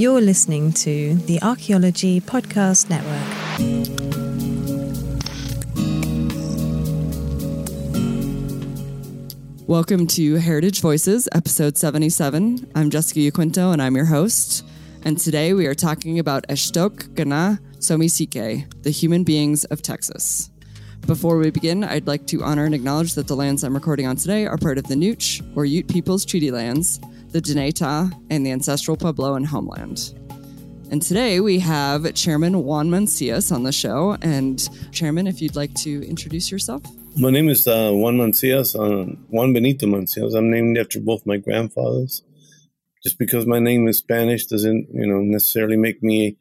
You're listening to the Archaeology Podcast Network. Welcome to Heritage Voices, episode 77. I'm Jessica Yaquinto, and I'm your host. And today we are talking about Eshtok Gana Somisike, the human beings of Texas. Before we begin, I'd like to honor and acknowledge that the lands I'm recording on today are part of the Nooch, or Ute Peoples Treaty Lands, the Dinétah, and the ancestral Puebloan homeland. And today we have Chairman Juan Mancias on the show. And Chairman, if you'd like to introduce yourself. My name is uh, Juan Mancias, uh, Juan Benito Mancias. I'm named after both my grandfathers. Just because my name is Spanish doesn't, you know, necessarily make me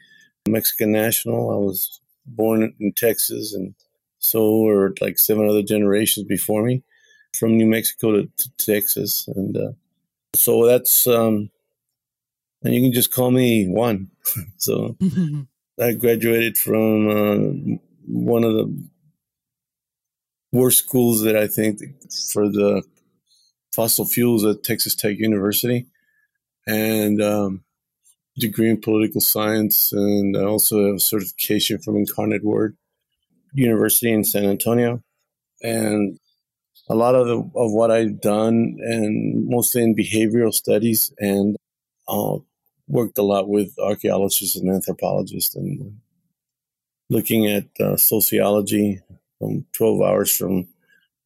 a Mexican national. I was born in Texas, and so were like seven other generations before me, from New Mexico to, to Texas, and uh, so that's. Um, and you can just call me Juan. so I graduated from uh, one of the worst schools that I think for the fossil fuels at Texas Tech University, and um, degree in political science, and I also have a certification from Incarnate Word University in San Antonio, and a lot of the, of what I've done, and mostly in behavioral studies, and uh, worked a lot with archaeologists and anthropologists, and looking at uh, sociology from 12 hours from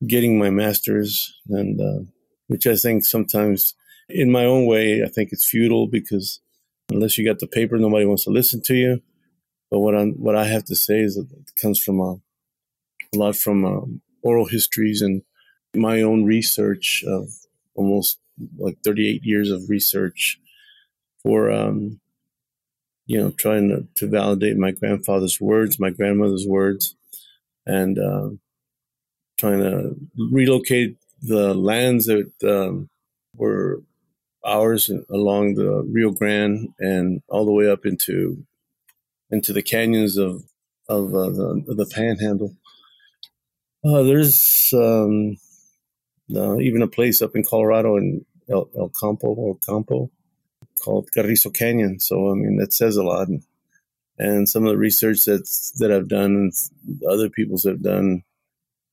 getting my master's, and uh, which I think sometimes, in my own way, I think it's futile because unless you got the paper, nobody wants to listen to you. But what I what I have to say is that it comes from a, a lot from um, oral histories and my own research of almost like 38 years of research for um, you know trying to, to validate my grandfather's words, my grandmother's words, and uh, trying to relocate the lands that um, were ours along the Rio Grande and all the way up into into the canyons of of uh, the, the Panhandle. Uh, there's um, uh, even a place up in Colorado in El, El Campo or Campo called Carrizo Canyon. So I mean that says a lot. And, and some of the research that's that I've done and other people's have done,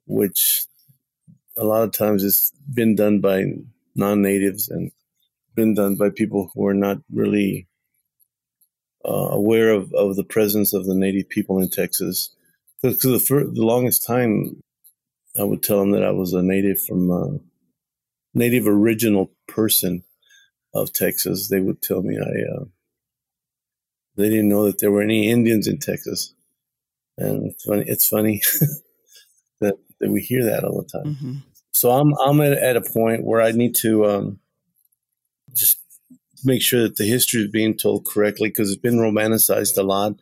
which a lot of times it's been done by non-natives and been done by people who are not really uh, aware of, of the presence of the native people in Texas. Because the, the longest time, I would tell them that I was a native from a uh, native original person of Texas. They would tell me I uh, they didn't know that there were any Indians in Texas. And it's funny, it's funny that, that we hear that all the time. Mm-hmm. So I'm, I'm at, at, a point where I need to um, just make sure that the history is being told correctly because it's been romanticized a lot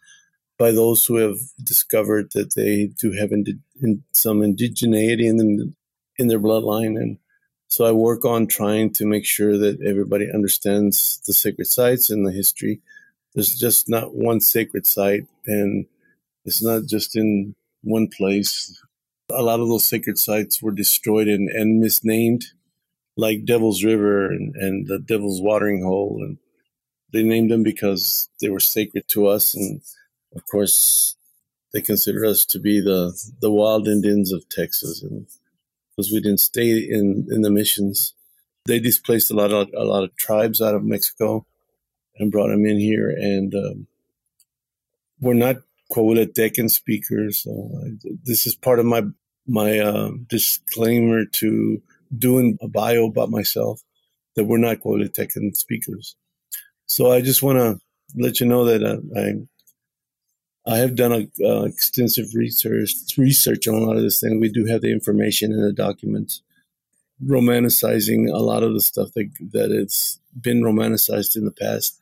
by those who have discovered that they do have indi- in some indigeneity in, them, in their bloodline. And so I work on trying to make sure that everybody understands the sacred sites and the history there's just not one sacred site, and it's not just in one place. A lot of those sacred sites were destroyed and, and misnamed, like Devil's River and, and the Devil's Watering Hole, and they named them because they were sacred to us, and of course, they consider us to be the the wild Indians of Texas, and because we didn't stay in in the missions, they displaced a lot of a lot of tribes out of Mexico and brought them in here. And um, we're not Coahuila speakers. So this is part of my my uh, disclaimer to doing a bio about myself that we're not Coahuila speakers. So I just want to let you know that I I have done a, uh, extensive research research on a lot of this thing. We do have the information in the documents, romanticizing a lot of the stuff that that it's been romanticized in the past.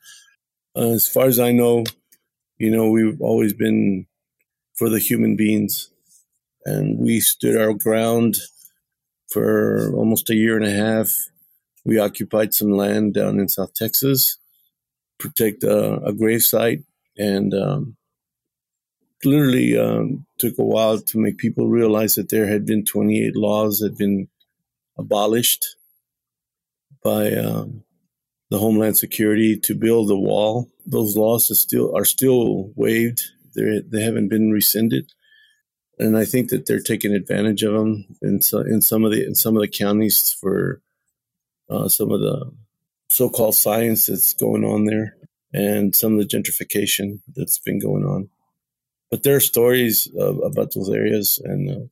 Uh, as far as I know, you know, we've always been for the human beings, and we stood our ground for almost a year and a half. We occupied some land down in South Texas, protect a, a grave site, and um, literally um, took a while to make people realize that there had been 28 laws that had been abolished by um, the Homeland Security to build the wall those laws are still are still waived. They they haven't been rescinded, and I think that they're taking advantage of them in so, in some of the in some of the counties for uh, some of the so-called science that's going on there, and some of the gentrification that's been going on. But there are stories uh, about those areas, and uh,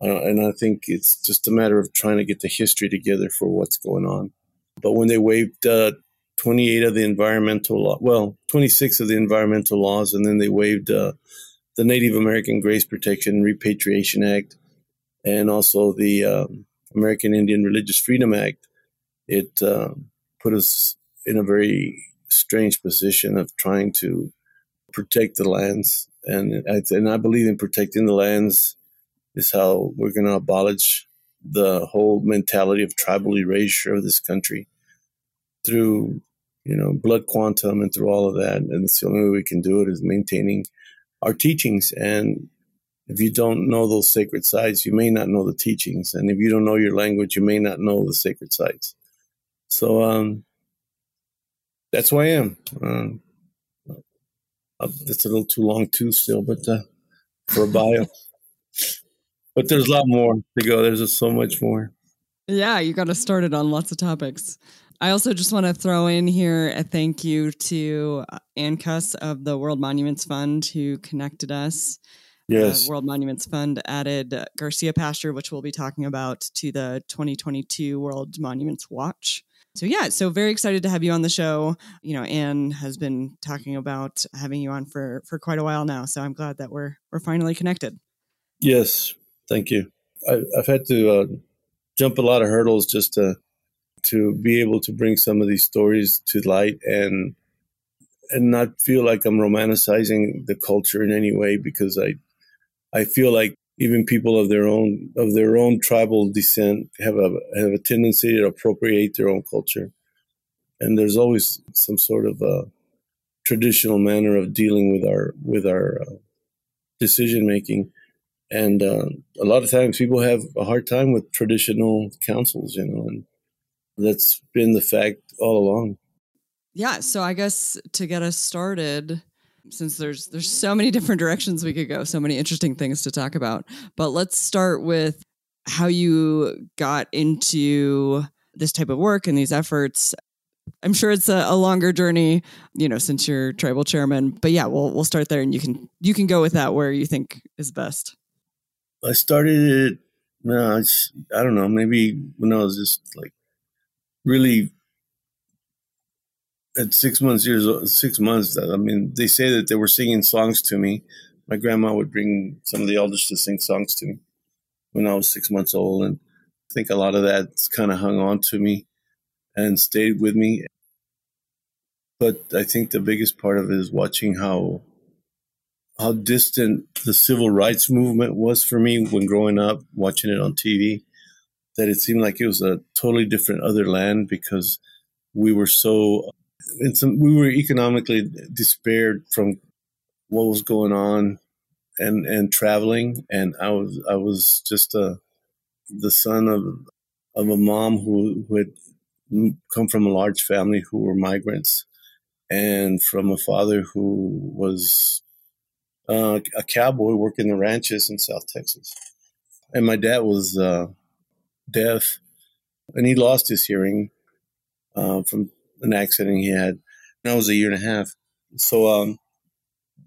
and I think it's just a matter of trying to get the history together for what's going on. But when they waived uh, 28 of the environmental law, well, 26 of the environmental laws, and then they waived uh, the Native American Graves Protection Repatriation Act and also the um, American Indian Religious Freedom Act. It uh, put us in a very strange position of trying to protect the lands, and I, and I believe in protecting the lands is how we're going to abolish the whole mentality of tribal erasure of this country through you know blood quantum and through all of that. And the only way we can do it is maintaining our teachings. And if you don't know those sacred sites you may not know the teachings. And if you don't know your language you may not know the sacred sites. So um that's who i am. Um, it's a little too long too still but uh, for a bio but there's a lot more to go there's just so much more yeah you got to start it on lots of topics I also just want to throw in here a thank you to uh, Ann Cuss of the World Monuments Fund who connected us. Yes. Uh, World Monuments Fund added uh, Garcia Pasture, which we'll be talking about, to the 2022 World Monuments Watch. So yeah, so very excited to have you on the show. You know, Anne has been talking about having you on for for quite a while now, so I'm glad that we're we're finally connected. Yes, thank you. I, have had to uh, jump a lot of hurdles just to to be able to bring some of these stories to light and and not feel like I'm romanticizing the culture in any way because I I feel like even people of their own of their own tribal descent have a have a tendency to appropriate their own culture, and there's always some sort of a traditional manner of dealing with our with our uh, decision making, and uh, a lot of times people have a hard time with traditional councils, you know, and that's been the fact all along. Yeah, so I guess to get us started, since there's there's so many different directions we could go, so many interesting things to talk about. But let's start with how you got into this type of work and these efforts. I'm sure it's a, a, longer journey, you know, since you're tribal chairman. But yeah, we'll we'll start there, and you can you can go with that where you think is best. I started. It. No, I don't know. Maybe when I was just like really at six months years six months i mean they say that they were singing songs to me. My grandma would bring some of the elders to sing songs to me when i was six months old and i think a lot of that's kind of hung on to me and stayed with me. But i think the biggest part of it is watching how how distant the civil rights movement was for me when growing up watching it on tv that it seemed like it was a totally different other land because we were so in some we were economically despaired from what was going on and and traveling and I was I was just a the son of of a mom who, who had come from a large family who were migrants and from a father who was uh, a cowboy working the ranches in South Texas. And my dad was uh, deaf, and he lost his hearing uh, from an accident he had. That was a year and a half. So, um,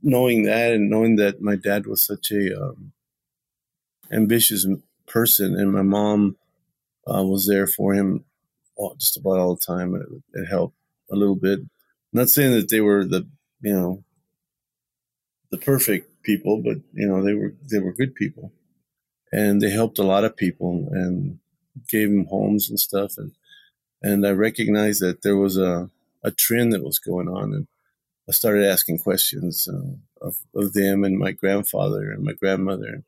knowing that and knowing that my dad was such a um, ambitious person, and my mom uh, was there for him all, just about all the time, it, it helped a little bit. I'm not saying that they were the you know the perfect people, but you know they were they were good people, and they helped a lot of people. And gave them homes and stuff, and and I recognized that there was a a trend that was going on, and I started asking questions uh, of of them and my grandfather and my grandmother.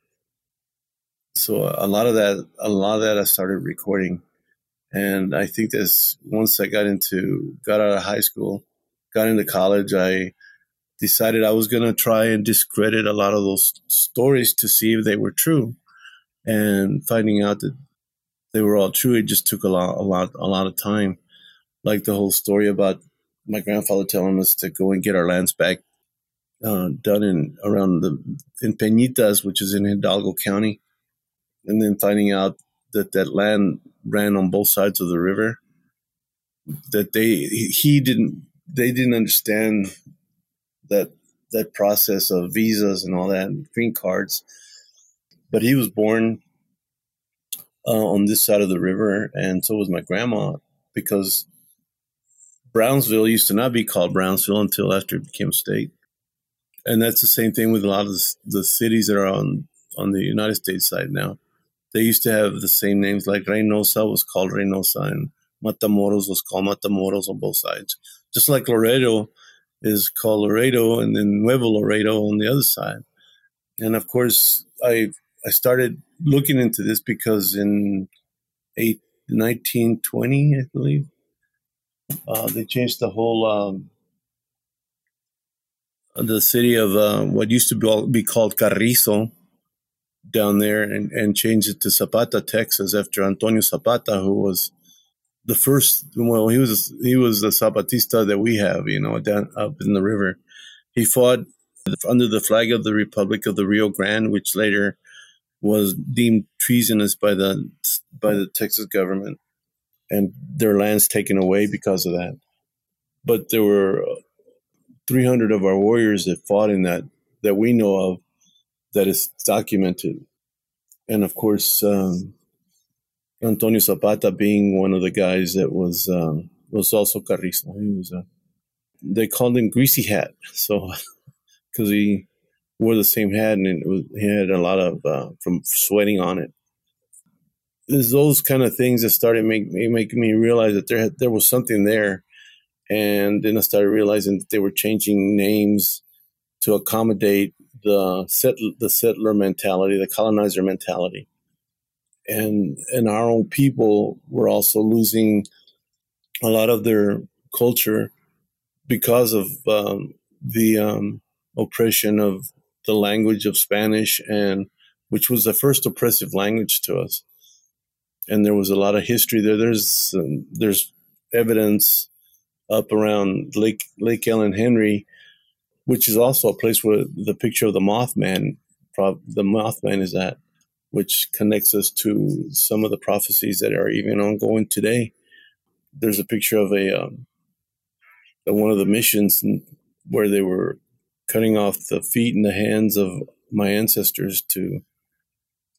So a lot of that, a lot of that, I started recording, and I think this once I got into got out of high school, got into college, I decided I was going to try and discredit a lot of those stories to see if they were true. And finding out that they were all true. It just took a lot, a lot, a lot of time. Like the whole story about my grandfather telling us to go and get our lands back uh, done in around the in Peñitas, which is in Hidalgo County, and then finding out that that land ran on both sides of the river. That they he didn't they didn't understand that that process of visas and all that and green cards, but he was born uh, on this side of the river, and so was my grandma because Brownsville used to not be called Brownsville until after it became a state and that's the same thing with a lot of the, cities that are on on the United States side now. They used to have the same names, like Reynosa was called Reynosa, and Matamoros was called Matamoros on both sides. Just like Laredo is called Laredo, and then Nuevo Laredo on the other side. And of course, I I started looking into this because in eight, 1920, I believe, uh, they changed the whole um, the city of uh, what used to be called Carrizo down there and, and changed it to Zapata, Texas, after Antonio Zapata, who was the first. Well, he was he was the Zapatista that we have, you know, down up in the river. He fought under the flag of the Republic of the Rio Grande, which later was deemed treasonous by the by the Texas government, and their lands taken away because of that. But there were 300 of our warriors that fought in that that we know of that is documented. And of course um, antonio zapata being one of the guys that was um, was also carrizo. He was a, they called him greasy hat. So because he wore the same hat and it was, he had a lot of uh, from sweating on it. There's those kind of things that started make, making me realize that there there was something there. And then I started realizing that they were changing names to accommodate the settler, the settler mentality, the colonizer mentality, and and our own people were also losing a lot of their culture because of um, the um, oppression of the language of Spanish, and which was the first oppressive language to us. And there was a lot of history there. There's um, there's evidence up around Lake Lake Alan Henry, which is also a place where the picture of the Mothman, the Mothman is at, which connects us to some of the prophecies that are even ongoing today. There's a picture of a um, one of the missions where they were cutting off the feet and the hands of my ancestors to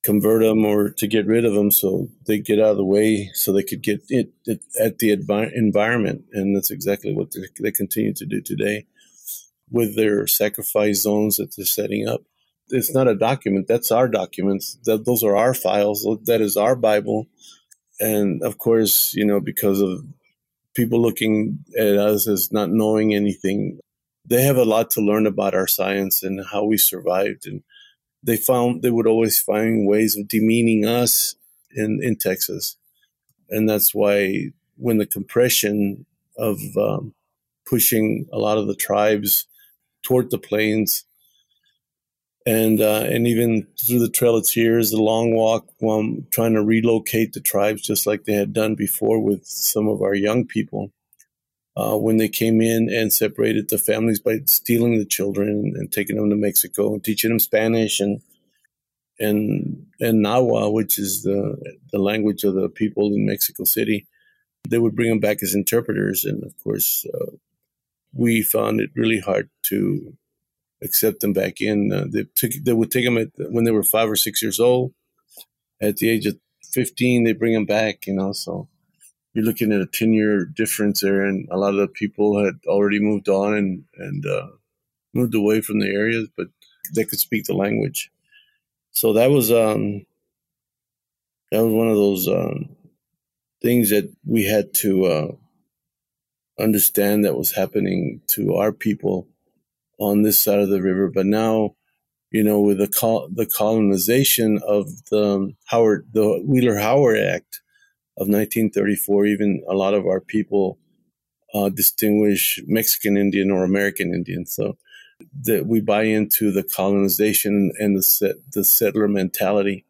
convert them or to get rid of them so they get out of the way so they could get it, it at the environment. And that's exactly what they continue to do today with their sacrifice zones that they're setting up. It's not a document that's our documents. That those are our files that is our bible. And of course you know because of people looking at us as not knowing anything they have a lot to learn about our science and how we survived and they found they would always find ways of demeaning us in in Texas, and that's why when the compression of um, pushing a lot of the tribes toward the plains, and uh, and even through the Trail of Tears, the long walk, um, trying to relocate the tribes just like they had done before with some of our young people uh, when they came in and separated the families by stealing the children and taking them to Mexico and teaching them Spanish and and and Nahua, which is the the language of the people in Mexico City. They would bring them back as interpreters, and of course, uh, we found it really hard to accept them back in. Uh, they took they would take them at, when they were five or six years old. At the age of fifteen, they bring them back. You know, so you're looking at a 10 year difference there and a lot of the people had already moved on and, and uh, moved away from the areas but they could speak the language. So that was um that was one of those um, things that we had to uh, understand that was happening to our people on this side of the river. But now you know with the col- the colonization of the Howard the Wheeler Howard Act of 1934, even a lot of our people uh, distinguish Mexican Indian or American Indian. So that we buy into the colonization and the set, the settler mentality,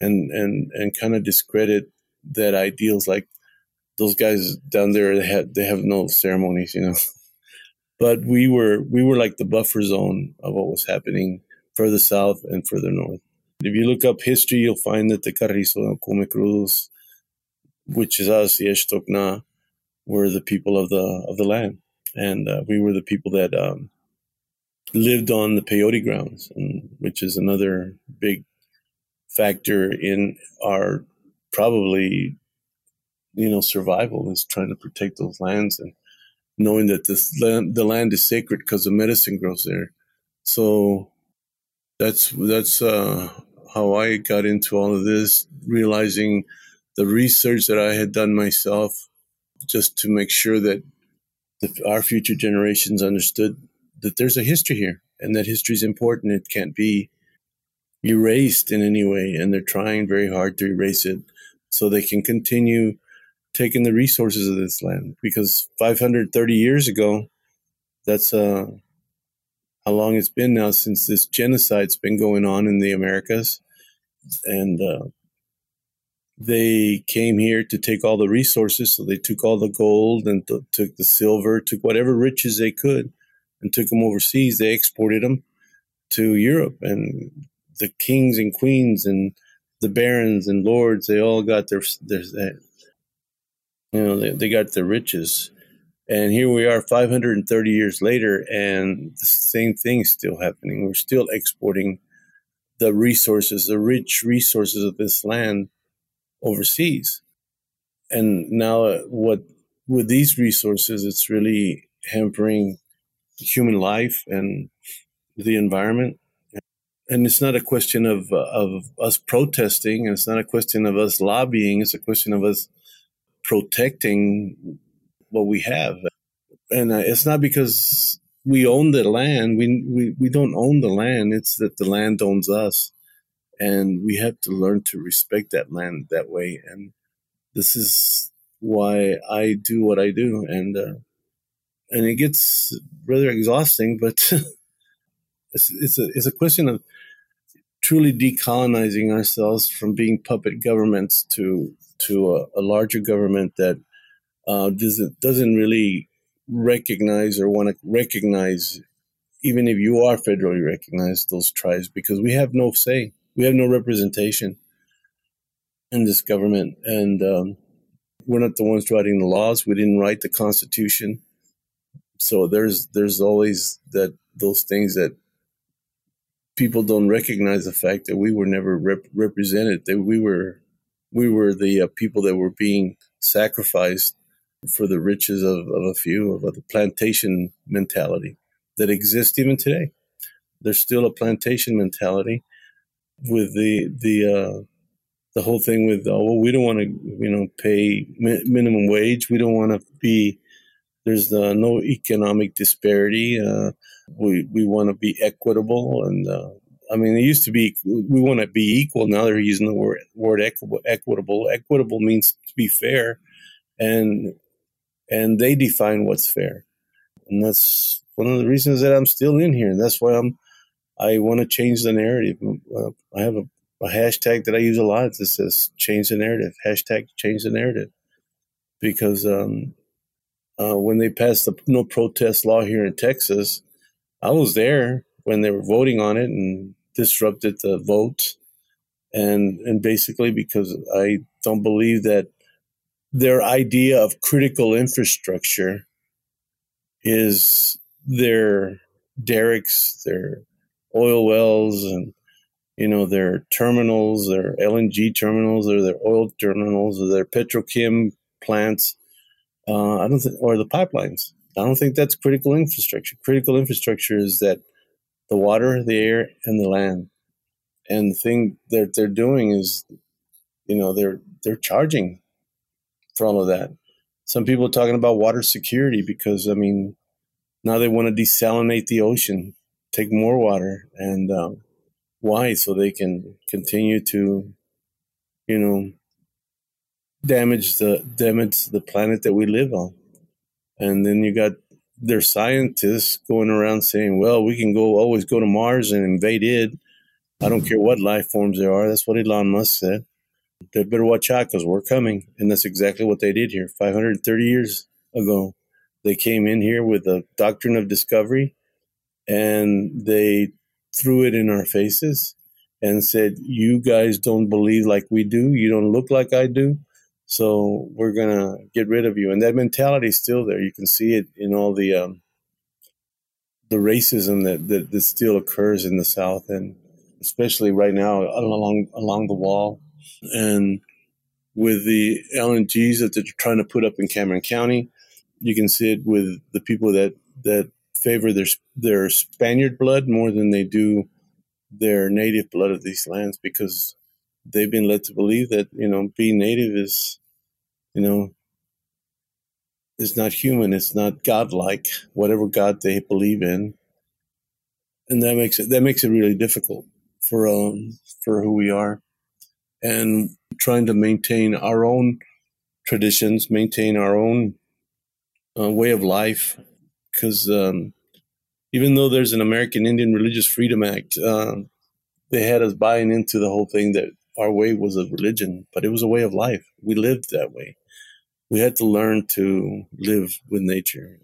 and and and kind of discredit that ideals like those guys down there they have they have no ceremonies, you know. But we were we were like the buffer zone of what was happening further south and further north. If you look up history, you'll find that the Carrizo and Comecrudos, which is us, the Eshtokna, were the people of the of the land, and uh, we were the people that um, lived on the peyote grounds, and, which is another big factor in our probably you know survival is trying to protect those lands and knowing that this land, the land is sacred because the medicine grows there. So that's that's uh, how I got into all of this, realizing the research that I had done myself, just to make sure that the, our future generations understood that there's a history here and that history is important. It can't be erased in any way, and they're trying very hard to erase it so they can continue taking the resources of this land. Because 530 years ago, that's uh, how long it's been now since this genocide's been going on in the Americas, and uh, they came here to take all the resources. So they took all the gold and th- took the silver, took whatever riches they could, and took them overseas. They exported them to Europe, and the kings and queens and the barons and lords, they all got their, their, their you know, they, they got their riches. And here we are 530 years later, and the same thing's still happening. We're still exporting the resources, the rich resources of this land overseas. And now, uh, what with these resources, it's really hampering human life and the environment and it's not a question of uh, of us protesting. and It's not a question of us lobbying. It's a question of us protecting what we have. And uh, it's not because we own the land. We, we we don't own the land. It's that the land owns us, and we have to learn to respect that land that way. And this is why I do what I do. And uh, and it gets rather exhausting, but. It's, it's a it's a question of truly decolonizing ourselves from being puppet governments to to a, a larger government that uh, doesn't doesn't really recognize or want to recognize, even if you are federally recognized, those tribes because we have no say, we have no representation in this government, and um, we're not the ones writing the laws. We didn't write the Constitution, so there's there's always that those things that people don't recognize the fact that we were never rep- represented. That we were we were the uh, people that were being sacrificed for the riches of, of a few of the plantation mentality that exists even today. There's still a plantation mentality with the the uh, the whole thing with oh well we don't want to you know pay mi- minimum wage we don't want to be there's the, no economic disparity uh, we we want to be equitable, and uh, I mean, it used to be we want to be equal. Now they're using the word word equitable. Equitable means to be fair, and and they define what's fair, and that's one of the reasons that I'm still in here. And that's why I'm I want to change the narrative. Uh, I have a, a hashtag that I use a lot that says "change the narrative." Hashtag change the narrative, because um, uh, when they passed the no protest law here in Texas, I was there when they were voting on it and disrupted the vote. And, and basically because I don't believe that their idea of critical infrastructure is their derricks, their oil wells, and you know their terminals, their LNG terminals, or their oil terminals, or their petrochem plants. Uh, I don't think, or the pipelines. I don't think that's critical infrastructure. Critical infrastructure is that the water, the air, and the land. And the thing that they're doing is, you know, they're they're charging for all of that. Some people are talking about water security because I mean, now they want to desalinate the ocean, take more water, and um, why? So they can continue to, you know, damage the damage the planet that we live on. And then you got their scientists going around saying, well, we can go always go to Mars and invade it. I don't care what life forms there are. That's what Elon Musk said. they better watch out because we're coming. And that's exactly what they did here 530 years ago. They came in here with the doctrine of discovery and they threw it in our faces and said, You guys don't believe like we do. You don't look like I do. So we're going to get rid of you. And that mentality is still there. You can see it in all the, um, the racism that, that, that still occurs in the South and especially right now along, along the wall and with the LNGs that they're trying to put up in Cameron County, you can see it with the people that, that favor their, their Spaniard blood more than they do their native blood of these lands because they've been led to believe that you know being native is you know is not human it's not godlike whatever god they believe in. And that makes it that makes it really difficult for um for who we are. And trying to maintain our own traditions maintain our own uh, way of life because um, even though there's an American Indian Religious Freedom Act, uh, they had us buying into the whole thing that our way was a religion, but it was a way of life. We lived that way. We had to learn to live with nature.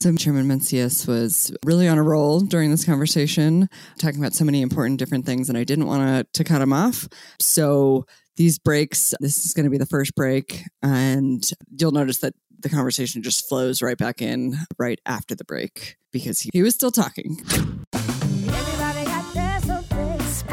So Chairman Mancias was really on a roll during this conversation, talking about so many important different things, and I didn't want to cut him off. So these breaks, this is going to be the first break, and you'll notice that the conversation just flows right back in right after the break because he, he was still talking.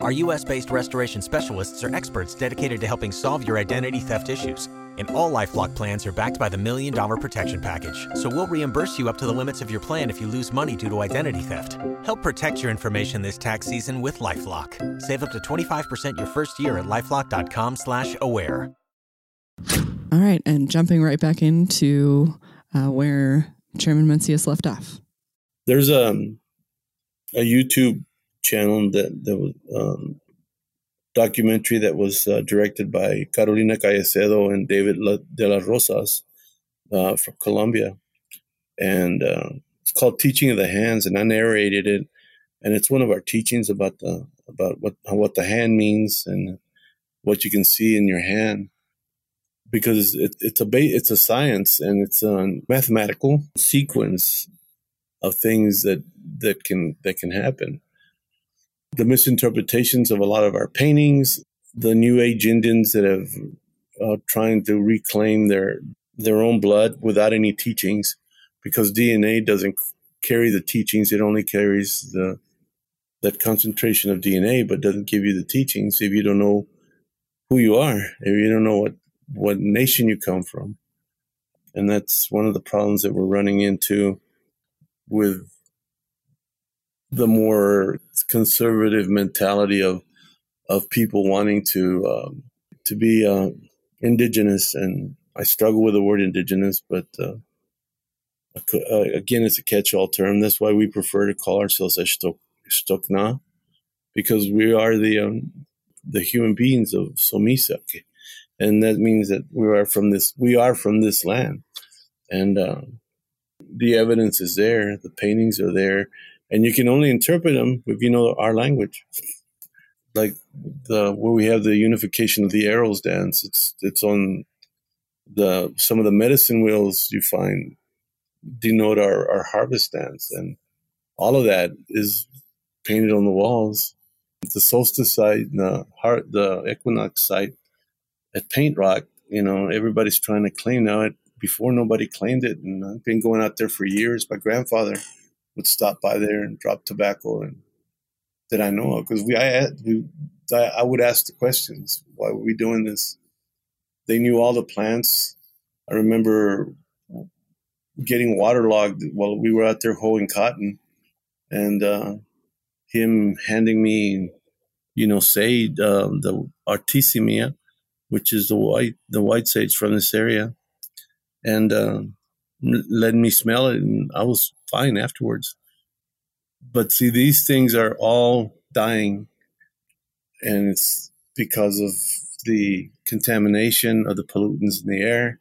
Our US-based restoration specialists are experts dedicated to helping solve your identity theft issues. And all LifeLock plans are backed by the Million Dollar Protection Package. So we'll reimburse you up to the limits of your plan if you lose money due to identity theft. Help protect your information this tax season with LifeLock. Save up to 25% your first year at LifeLock.com slash aware. All right, and jumping right back into uh, where Chairman Mancias left off. There's a, um, a YouTube channel that, was um, documentary that was uh, directed by Carolina Caycedo and David de las Rosas uh, from Colombia. And uh, it's called Teaching of the Hands, and I narrated it. And it's one of our teachings about the about what what the hand means and what you can see in your hand because it, it's a it's a science and it's a mathematical sequence of things that that can that can happen. The misinterpretations of a lot of our paintings, the New Age Indians that have uh, trying to reclaim their their own blood without any teachings, because DNA doesn't carry the teachings; it only carries the that concentration of DNA, but doesn't give you the teachings if you don't know who you are, if you don't know what what nation you come from. And that's one of the problems that we're running into with the more conservative mentality of of people wanting to um, to be uh, indigenous. And I struggle with the word indigenous, but uh, uh again, it's a catch-all term. That's why we prefer to call ourselves Estokna, because we are the um, the human beings of Somisak and that means that we are from this we are from this land and uh, the evidence is there the paintings are there and you can only interpret them if you know our language like the where we have the unification of the arrows dance it's it's on the some of the medicine wheels you find denote our, our harvest dance And all of that is painted on the walls. The solstice site, the heart, the equinox site at Paint Rock, you know, everybody's trying to claim now. It, before nobody claimed it, and I've been going out there for years. My grandfather would stop by there and drop tobacco, and that I know of because we I, I would ask the questions. Why were we doing this? They knew all the plants. I remember getting waterlogged while we were out there hoeing cotton, and uh, him handing me, you know, sage, uh, the artemisia, which is the white the white sage from this area, and uh, letting me smell it, and I was fine afterwards. But see, these things are all dying, and it's because of the contamination of the pollutants in the air.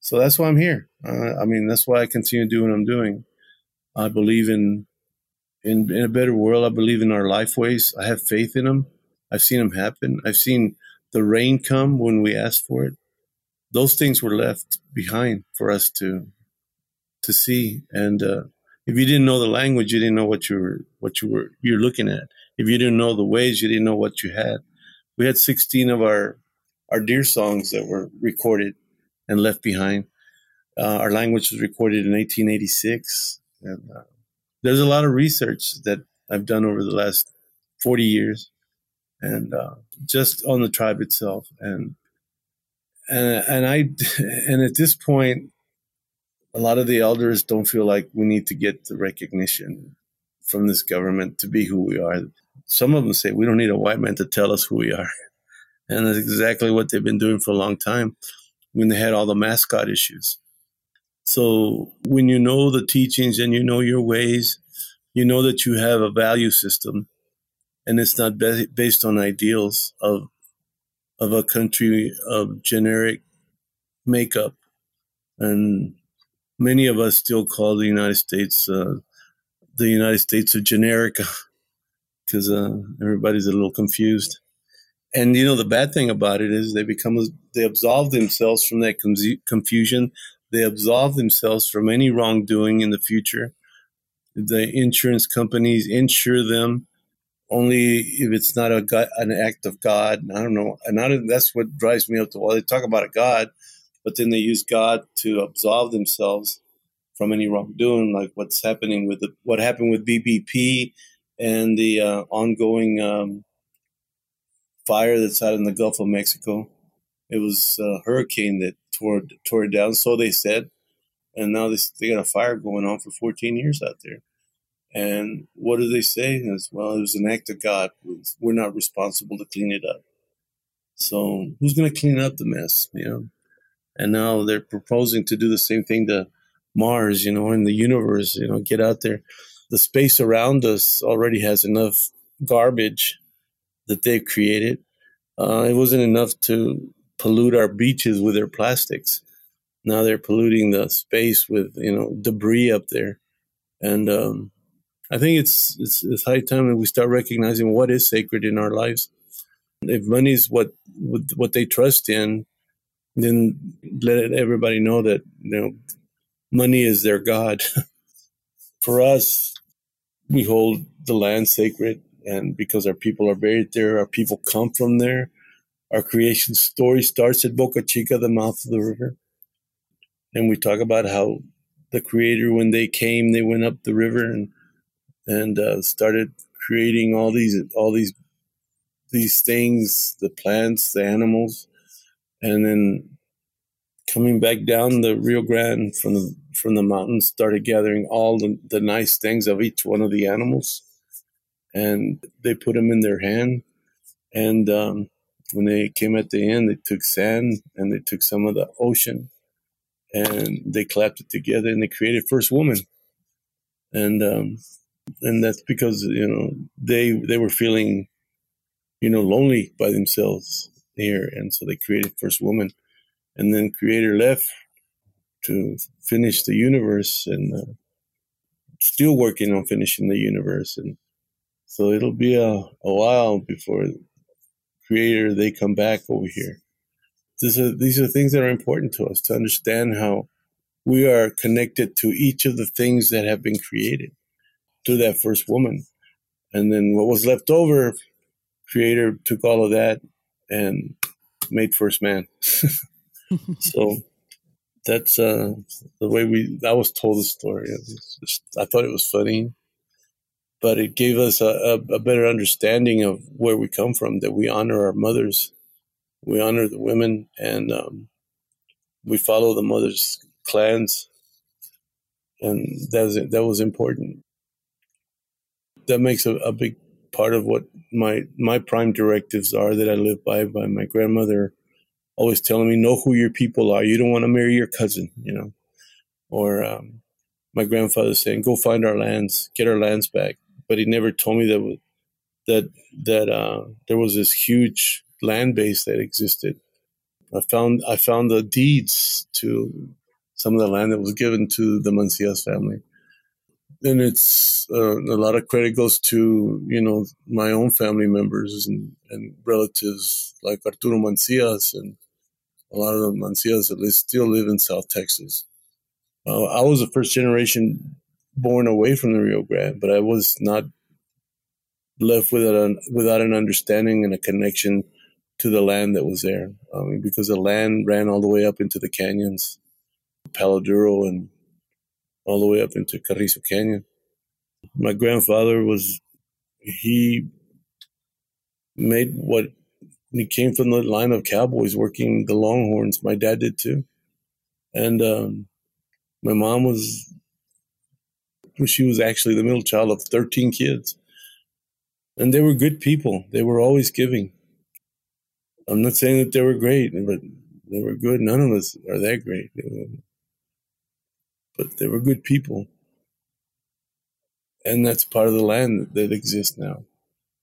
So that's why I'm here. Uh, I mean, that's why I continue doing what I'm doing. I believe in, in in a better world. I believe in our lifeways. I have faith in them. I've seen them happen. I've seen the rain come when we asked for it. Those things were left behind for us to to see. And uh, if you didn't know the language, you didn't know what you were what you were you're looking at. If you didn't know the ways, you didn't know what you had. We had 16 of our our deer songs that were recorded and left behind. Uh, our language was recorded in 1886, and uh, there's a lot of research that I've done over the last 40 years, and uh, just on the tribe itself, and and and I and at this point, a lot of the elders don't feel like we need to get the recognition from this government to be who we are. Some of them say we don't need a white man to tell us who we are. And that's exactly what they've been doing for a long time when they had all the mascot issues. So when you know the teachings and you know your ways, you know that you have a value system and it's not be- based on ideals of of a country of generic makeup. And many of us still call the United States uh, the United States of Generica because uh, everybody's a little confused. And you know the bad thing about it is they become they absolve themselves from that confusion. They absolve themselves from any wrongdoing in the future. The insurance companies insure them only if it's not a an act of God. I don't know, and I don't, that's what drives me up the wall. They talk about a God, but then they use God to absolve themselves from any wrongdoing, like what's happening with the, what happened with BBP and the uh, ongoing um, fire that's out in the Gulf of Mexico. It was a hurricane that tore tore it down, so they said, and now they they got a fire going on for 14 years out there. And what do they say? As well, it was an act of God. We're not responsible to clean it up. So who's going to clean up the mess? You know. And now they're proposing to do the same thing to Mars. You know, in the universe. You know, get out there. The space around us already has enough garbage that they've created. Uh, it wasn't enough to pollute our beaches with their plastics. Now they're polluting the space with you know debris up there, and um, I think it's, it's it's high time that we start recognizing what is sacred in our lives. If money is what what they trust in, then let everybody know that you know money is their god. For us, we hold the land sacred and because our people are buried there, our people come from there. Our creation story starts at Boca Chica, the mouth of the river. And we talk about how the creator, when they came, they went up the river and and uh, started creating all these all these these things, the plants, the animals, and then coming back down the Rio Grande from the from the mountains, started gathering all the, the nice things of each one of the animals and they put them in their hand. And um, when they came at the end, they took sand and they took some of the ocean and they clapped it together and they created First Woman. And um, and that's because you know they they were feeling you know lonely by themselves here, and so they created First Woman. And then Creator left to finish the universe and uh, still working on finishing the universe and so it'll be a, a while before creator they come back over here. These are these are things that are important to us to understand how we are connected to each of the things that have been created to that first woman. And then what was left over, Creator took all of that and made first man. so that's uh, the way we. I was told the story. Just, I thought it was funny, but it gave us a, a, a, better understanding of where we come from. That we honor our mothers, we honor the women, and um, we follow the mothers' clans, and that was that was important. That makes a, a big part of what my my prime directives are that I live by. By my grandmother always telling me, know who your people are. You don't want to marry your cousin, you know. Or um, my grandfather saying, go find our lands, get our lands back. But he never told me that that that uh, there was this huge land base that existed. I found I found the deeds to some of the land that was given to the Mancias family. And it's uh, a lot of credit goes to you know my own family members and, and relatives like Arturo Mancias and a lot of the Mancias at least still live in South Texas. Uh, I was the first generation born away from the Rio Grande, but I was not left without an, without an understanding and a connection to the land that was there. I mean, because the land ran all the way up into the canyons, Palo Duro, and all the way up into Carrizo Canyon. My grandfather was, he made what he came from the line of cowboys working the Longhorns. My dad did too. And um, my mom was, she was actually the middle child of 13 kids. And they were good people. They were always giving. I'm not saying that they were great, but they were good. None of us are that great. But they were good people. And that's part of the land that exists now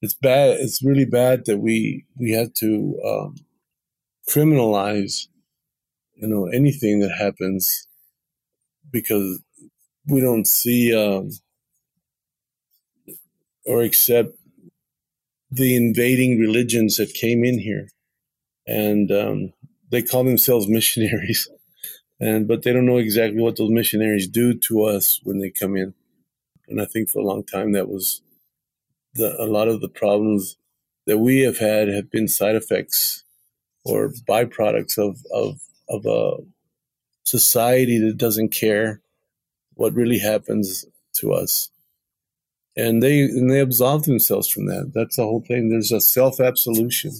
it's bad. It's really bad that we we had to um, criminalize, you know, anything that happens because we don't see um, or accept the invading religions that came in here, and um, they call themselves missionaries, and but they don't know exactly what those missionaries do to us when they come in, and I think for a long time that was the, a lot of the problems that we have had have been side effects or byproducts of of of a society that doesn't care what really happens to us. And they and they absolve themselves from that. That's the whole thing. There's a self absolution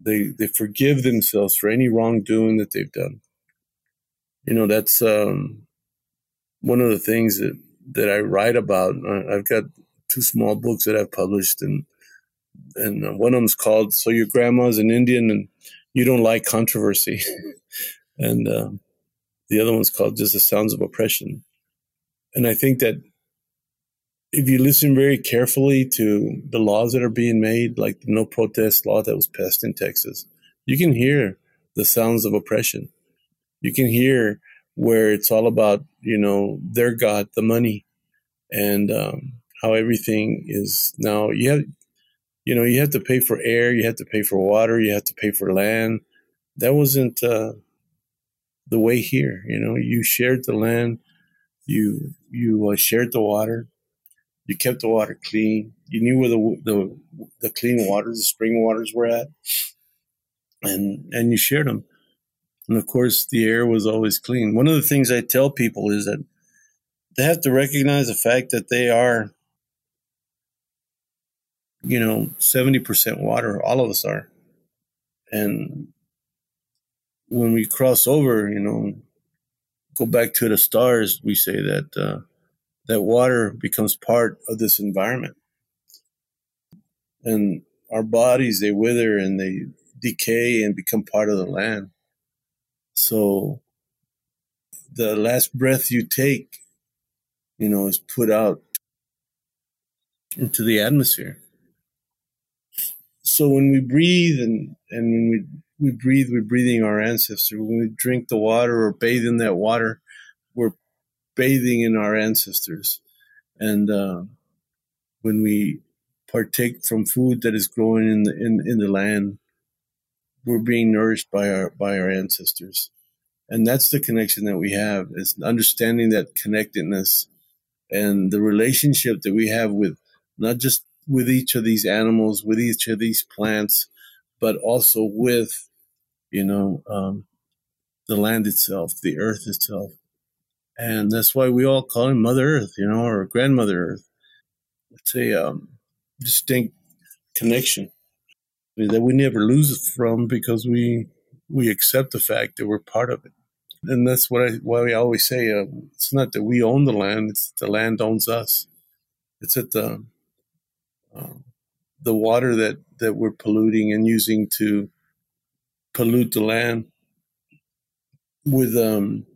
they they forgive themselves for any wrongdoing that they've done you know that's um, one of the things that that I write about I've got two small books that I've published, and and one of them's called "So Your Grandma's an Indian and You Don't Like Controversy," and uh, the other one's called "Just the Sounds of Oppression." And I think that if you listen very carefully to the laws that are being made, like the no protest law that was passed in Texas, you can hear the sounds of oppression. You can hear where it's all about, you know, their God, the money, and um, how everything is now. You have, you know, you have to pay for air, you have to pay for water, you have to pay for land. That wasn't uh, the way here. You know, you shared the land, you you uh, shared the water, you kept the water clean. You knew where the the the clean water the spring waters were at, and and you shared them. And of course, the air was always clean. One of the things I tell people is that they have to recognize the fact that they are you know, 70% water. All of us are. And when we cross over, you know, go back to the stars, we say that uh, that water becomes part of this environment. And our bodies, they wither and they decay and become part of the land. So the last breath you take, you know, is put out into the atmosphere so when we breathe and and when we we breathe, we're breathing our ancestors. When we drink the water or bathe in that water, we're bathing in our ancestors. And uh, when we partake from food that is growing in the in, in the land, we're being nourished by our by our ancestors. And that's the connection that we have is understanding that connectedness and the relationship that we have with not just with each of these animals, with each of these plants, but also with, you know, um, the land itself, the earth itself. And that's why we all call him Mother Earth, you know, or Grandmother Earth. It's a um, distinct connection that we never lose from because we we accept the fact that we're part of it. And that's what I why we always say uh, it's not that we own the land; it's the land owns us. It's that the uh, the water that that we're polluting and using to pollute the land with um,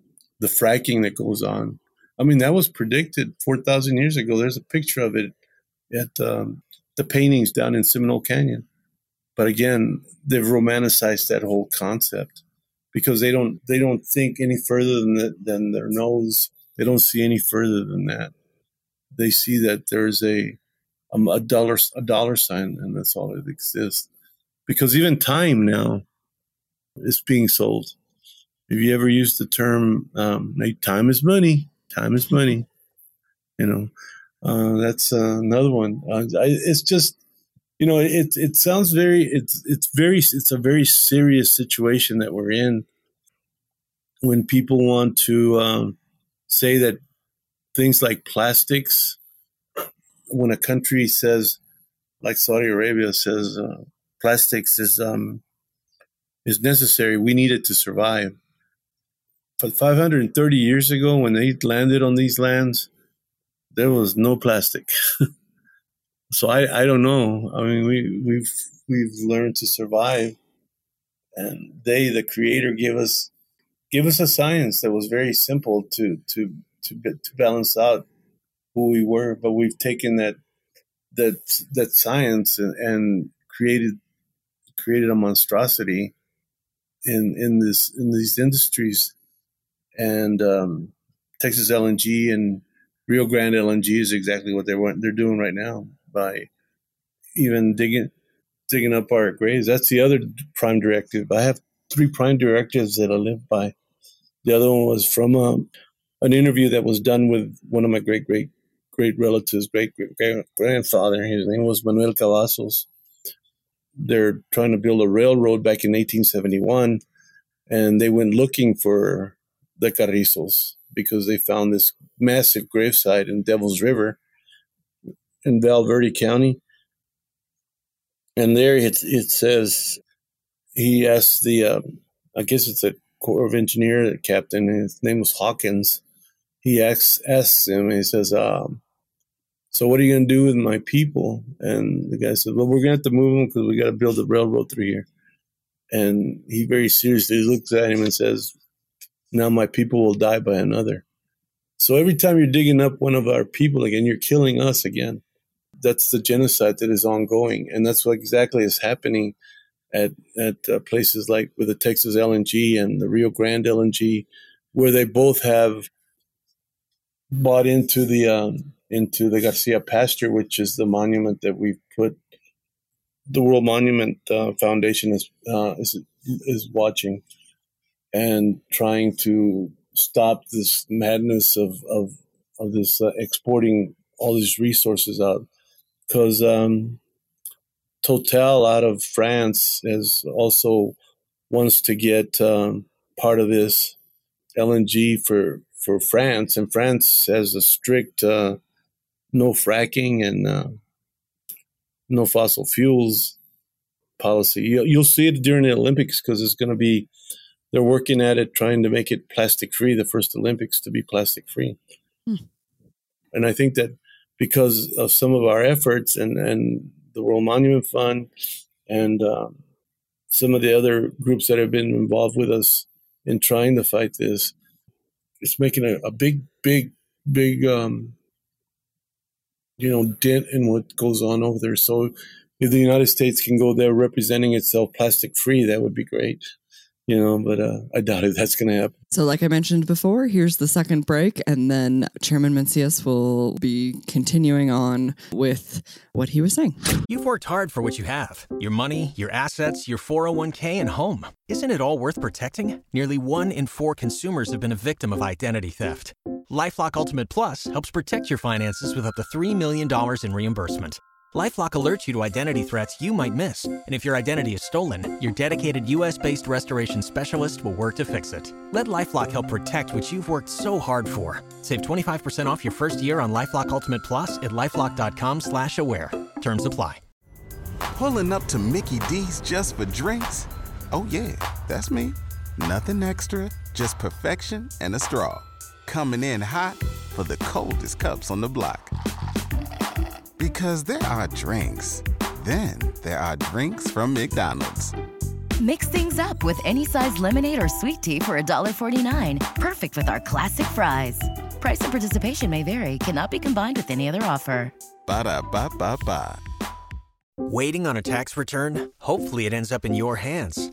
the fracking that goes on. I mean, that was predicted 4,000 years ago. There's a picture of it at um, the paintings down in Seminole Canyon. But again, they've romanticized that whole concept because they don't they don't think any further than the, than their nose. They don't see any further than that. They see that there's a um, a dollar a dollar sign, and that's all that exists. Because even time now is being sold. If you ever used the term um, "time is money," time is money. You know, uh, that's uh, another one. Uh, I, it's just, you know, it it sounds very it's it's very it's a very serious situation that we're in when people want to um, say that things like plastics, when a country says, like Saudi Arabia says, uh, plastics is um, is necessary. We need it to survive. But 530 years ago, when they landed on these lands, there was no plastic. so I, I don't know. I mean, we, we've we've learned to survive, and they, the Creator, gave us give us a science that was very simple to to to to balance out who we were. But we've taken that that that science and, and created created a monstrosity in in this in these industries, and um, Texas LNG and Rio Grande LNG is exactly what they're they're doing right now by even digging digging up our graves. That's the other prime directive. I have three prime directives that I live by. The other one was from um, an interview that was done with one of my great great great relatives, great great grandfather. His name was Manuel Cavazos. They're trying to build a railroad back in 1871, and they went looking for the Carrizos because they found this massive gravesite in Devil's River in Val Verde County. And there it, it says he asked the, uh, I guess it's a Corps of Engineer captain, his name was Hawkins. He asks, asks him, he says, um, So what are you going to do with my people? And the guy says, Well, we're going to have to move them because we got to build a railroad through here. And he very seriously looks at him and says, now my people will die by another. So every time you're digging up one of our people again, you're killing us again. That's the genocide that is ongoing, and that's what exactly is happening at at uh, places like with the Texas LNG and the Rio Grande LNG, where they both have bought into the um, into the Garcia pasture, which is the monument that we've put. The World Monument uh, Foundation is uh, is is watching and trying to stop this madness of of, of this uh, exporting all these resources out because um, Total out of France is also wants to get um, part of this LNG for for France, and France has a strict uh, no fracking and uh, no fossil fuels policy. You, will see it during the Olympics because it's going to be they're working at it, trying to make it plastic free. The first Olympics to be plastic free, hmm. and I think that because of some of our efforts and and the World Monument Fund and um, some of the other groups that have been involved with us in trying to fight this, it's making a, a big, big, big, um, you know, dent in what goes on over there. So if the United States can go there representing itself plastic free, that would be great you know, but uh, I doubt it. that's going to happen. So, like I mentioned before, here's the second break, and then Chairman Mancias will be continuing on with what he was saying. You've worked hard for what you have your money, your assets, your 401k, and home. Isn't it all worth protecting? Nearly one in four consumers have been a victim of identity theft. Lifelock Ultimate Plus helps protect your finances with up to $3 million in reimbursement. LifeLock alerts you to identity threats you might miss, and if your identity is stolen, your dedicated U.S.-based restoration specialist will work to fix it. Let LifeLock help protect what you've worked so hard for. Save 25% off your first year on LifeLock Ultimate Plus at lifeLock.com/slash-aware. Terms apply. Pulling up to Mickey D's just for drinks? Oh yeah, that's me. Nothing extra, just perfection and a straw. Coming in hot for the coldest cups on the block. Because there are drinks, then there are drinks from McDonald's. Mix things up with any size lemonade or sweet tea for $1.49. Perfect with our classic fries. Price and participation may vary, cannot be combined with any other offer. Ba da ba ba ba. Waiting on a tax return? Hopefully, it ends up in your hands.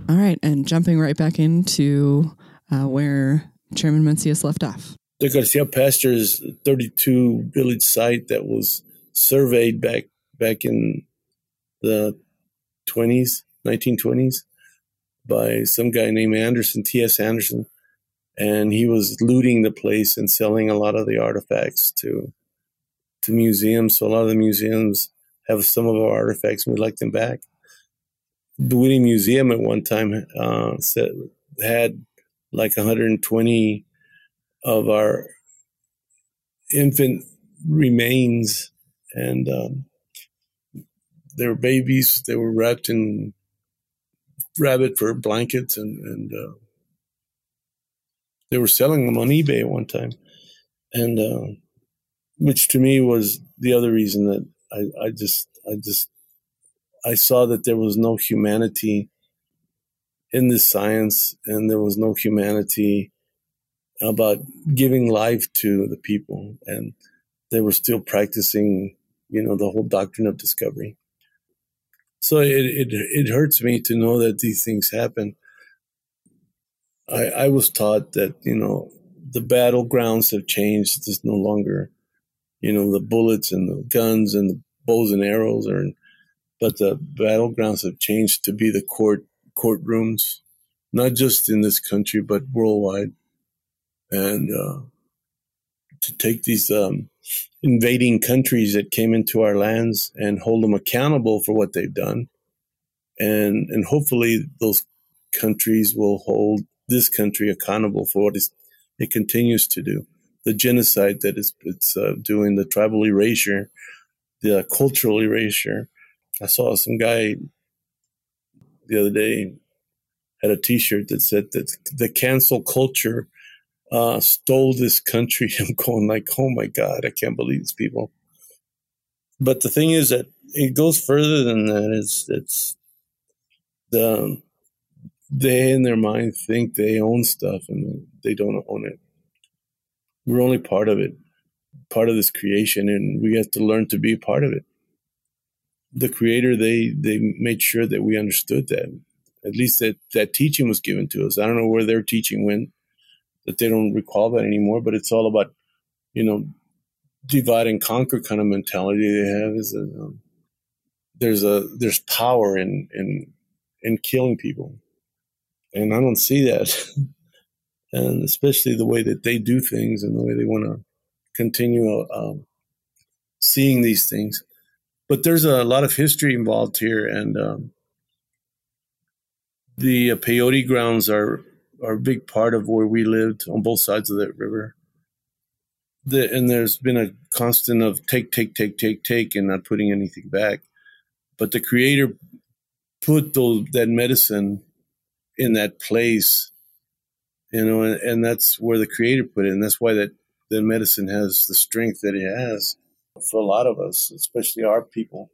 All right, and jumping right back into uh, where Chairman Mancias left off. The Garcia pasture is 32 village site that was surveyed back back in the 20s, 1920s, by some guy named Anderson, T.S. Anderson, and he was looting the place and selling a lot of the artifacts to to museums. So a lot of the museums have some of our artifacts, and we'd like them back. The Whitney Museum at one time uh, had like 120 of our infant remains and um, they were babies. They were wrapped in rabbit fur blankets, and and uh, they were selling them on eBay at one time, and uh, which to me was the other reason that I, I just I just I saw that there was no humanity in this science, and there was no humanity about giving life to the people, and they were still practicing you know, the whole doctrine of discovery. So it, it, it hurts me to know that these things happen. I, I was taught that, you know, the battlegrounds have changed. There's no longer, you know, the bullets and the guns and the bows and arrows are, but the battlegrounds have changed to be the court courtrooms, not just in this country, but worldwide. And, uh, to take these um, invading countries that came into our lands and hold them accountable for what they've done. And, and hopefully those countries will hold this country accountable for what it continues to do. The genocide that it's, it's uh, doing, the tribal erasure, the cultural erasure. I saw some guy the other day had a T-shirt that said that the cancel culture uh, stole this country. I'm going like, oh my God, I can't believe these people. But the thing is that it goes further than that. It's it's the they in their mind think they own stuff and they don't own it. We're only part of it, part of this creation, and we have to learn to be part of it. The creator, they they made sure that we understood that. At least that that teaching was given to us. I don't know where their teaching went that they don't recall that anymore. But it's all about, you know, divide and conquer kind of mentality they have. Is that um, there's a there's power in in in killing people, and I don't see that. and especially the way that they do things and the way they want to continue um, seeing these things. But there's a lot of history involved here, and um, the uh, peyote grounds are are a big part of where we lived on both sides of that river. The, and there's been a constant of take, take, take, take, take, and not putting anything back. But the Creator put those, that medicine in that place you know, and, and that's where the creator put it. And that's why that the medicine has the strength that it has for a lot of us, especially our people.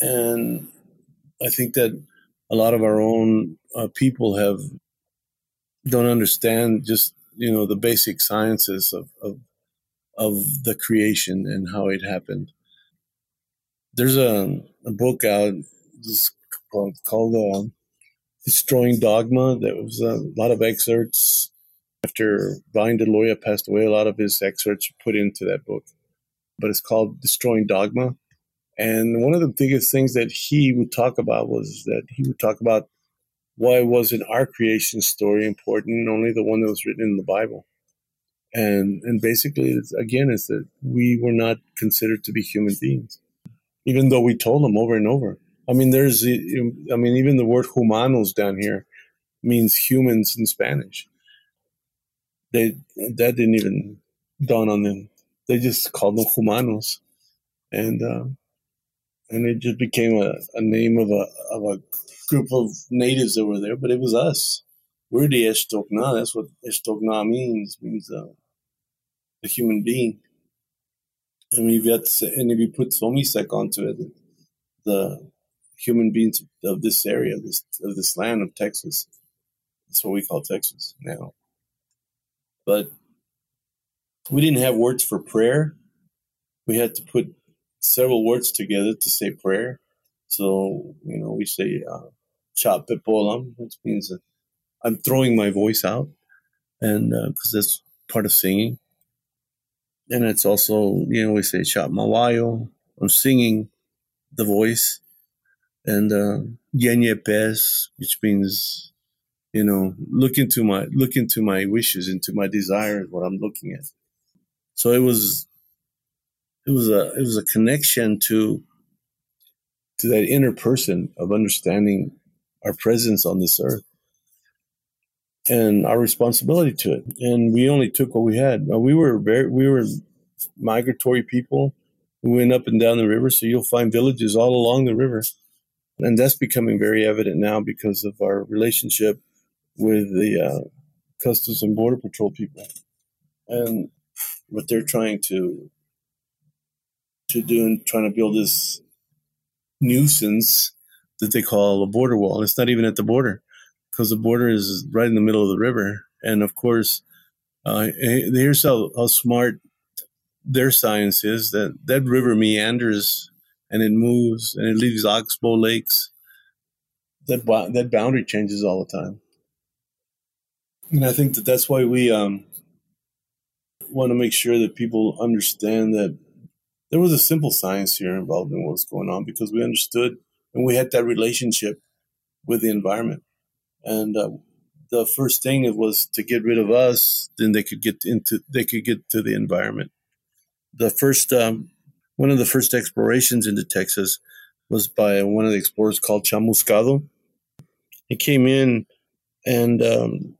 And I think that a lot of our own uh, people have don't understand just you know the basic sciences of, of of the creation and how it happened. There's a, a book out called, called uh, Destroying Dogma. That was a lot of excerpts after Vine Deloria passed away. A lot of his excerpts were put into that book, but it's called Destroying Dogma. And one of the biggest things that he would talk about was that he would talk about why wasn't our creation story important, only the one that was written in the Bible. And and basically, it's, again, is that we were not considered to be human beings, even though we told them over and over. I mean, there's, I mean, even the word humanos down here means humans in Spanish. They that didn't even dawn on them. They just called them humanos, and uh, and it just became a, a name of a of a group of natives that were there. But it was us. We're the Esto'k Gna. That's what Esto'k Gna means. Means uh, a human being. And if you to, and if you put Somi Se'k onto it, the human beings of this area, this of this land of Texas, that's what we call Texas now. But we didn't have words for prayer. We had to put several words together to say prayer. So, you know, we say uh, Chap Pepolam, which means I'm throwing my voice out, and because uh, that's part of singing. And it's also, you know, we say Chap Mawayo, I'm singing the voice. And uh, Yenye Pes, which means, you know, look into my look into my wishes, into my desires, what I'm looking at. So it was it was a it was a connection to to that inner person of understanding our presence on this earth and our responsibility to it. And we only took what we had. We were very we were migratory people. We went up and down the river, so you'll find villages all along the river. And that's becoming very evident now because of our relationship with the uh, Customs and Border Patrol people and what they're trying to to do and trying to build this nuisance that they call a border wall. It's not even at the border because the border is right in the middle of the river. And of course, uh, here's how, how smart their science is that that river meanders and it moves and it leaves oxbow lakes. That that boundary changes all the time, and I think that that's why we um, want to make sure that people understand that there was a simple science here involved in what's going on because we understood and we had that relationship with the environment. And uh, the first thing it was to get rid of us, then they could get into they could get to the environment. The first um, one of the first explorations into Texas was by one of the explorers called Chamuscado. He came in and um,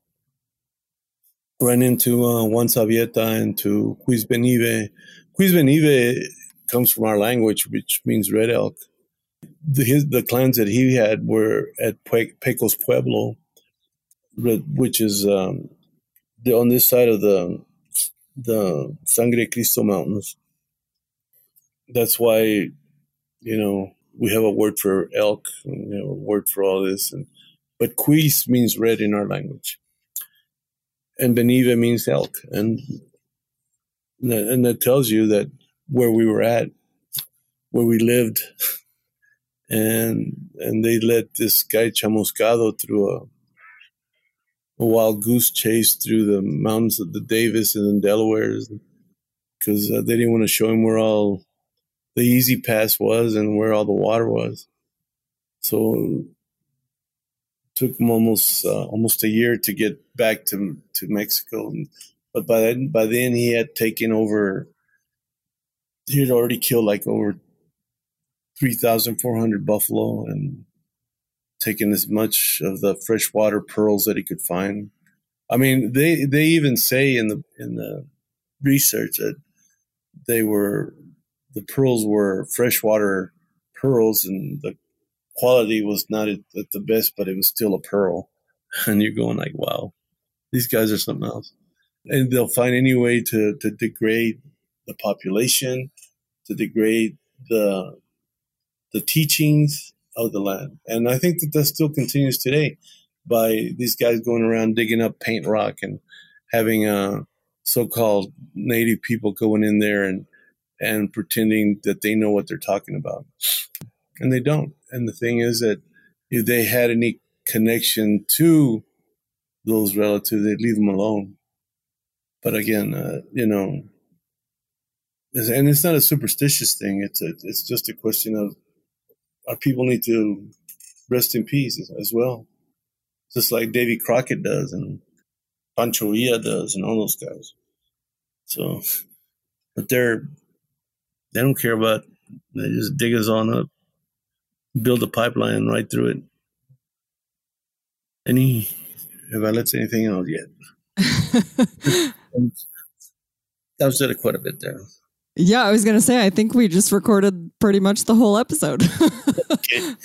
ran into uh, Juan Sabeata and to Quizbenive. Quizbenive comes from our language, which means red elk. The, his, the clans that he had were at Pecos Pueblo, which is um, the, on this side of the the Sangre Cristo Mountains. That's why, you know, we have a word for elk, and, you know, a word for all this, and but Quiz means red in our language, and Benive means elk, and and that tells you that where we were at, where we lived, and and they led this guy Chamuscado through a, a wild goose chase through the mountains of the Davis and the Delawares because uh, they didn't want to show him where all the easy pass was and where all the water was. So took him almost uh, almost a year to get back to to Mexico, but by then by then he had taken over he had already killed like over 3,400 buffalo and taken as much of the freshwater pearls that he could find. I mean, they they even say in the in the research that they were the pearls were freshwater pearls and the quality was not at, at the best, but it was still a pearl. And you're going like, wow. These guys are something else. And they'll find any way to, to degrade the population, to degrade the the teachings of the land. And I think that that still continues today by these guys going around digging up paint rock and having uh, so-called native people going in there and and pretending that they know what they're talking about, and they don't. And the thing is that if they had any connection to those relatives, they'd leave them alone. But again, uh, you know, and it's not a superstitious thing. It's a, it's just a question of our people need to rest in peace as, as well, just like Davy Crockett does and Pancho Villa does and all those guys. So, but they're they don't care about. They just dig us on up, build a pipeline right through it. Any have I let anything out yet? that was said it quite a bit there. Yeah, I was going to say, I think we just recorded pretty much the whole episode. okay.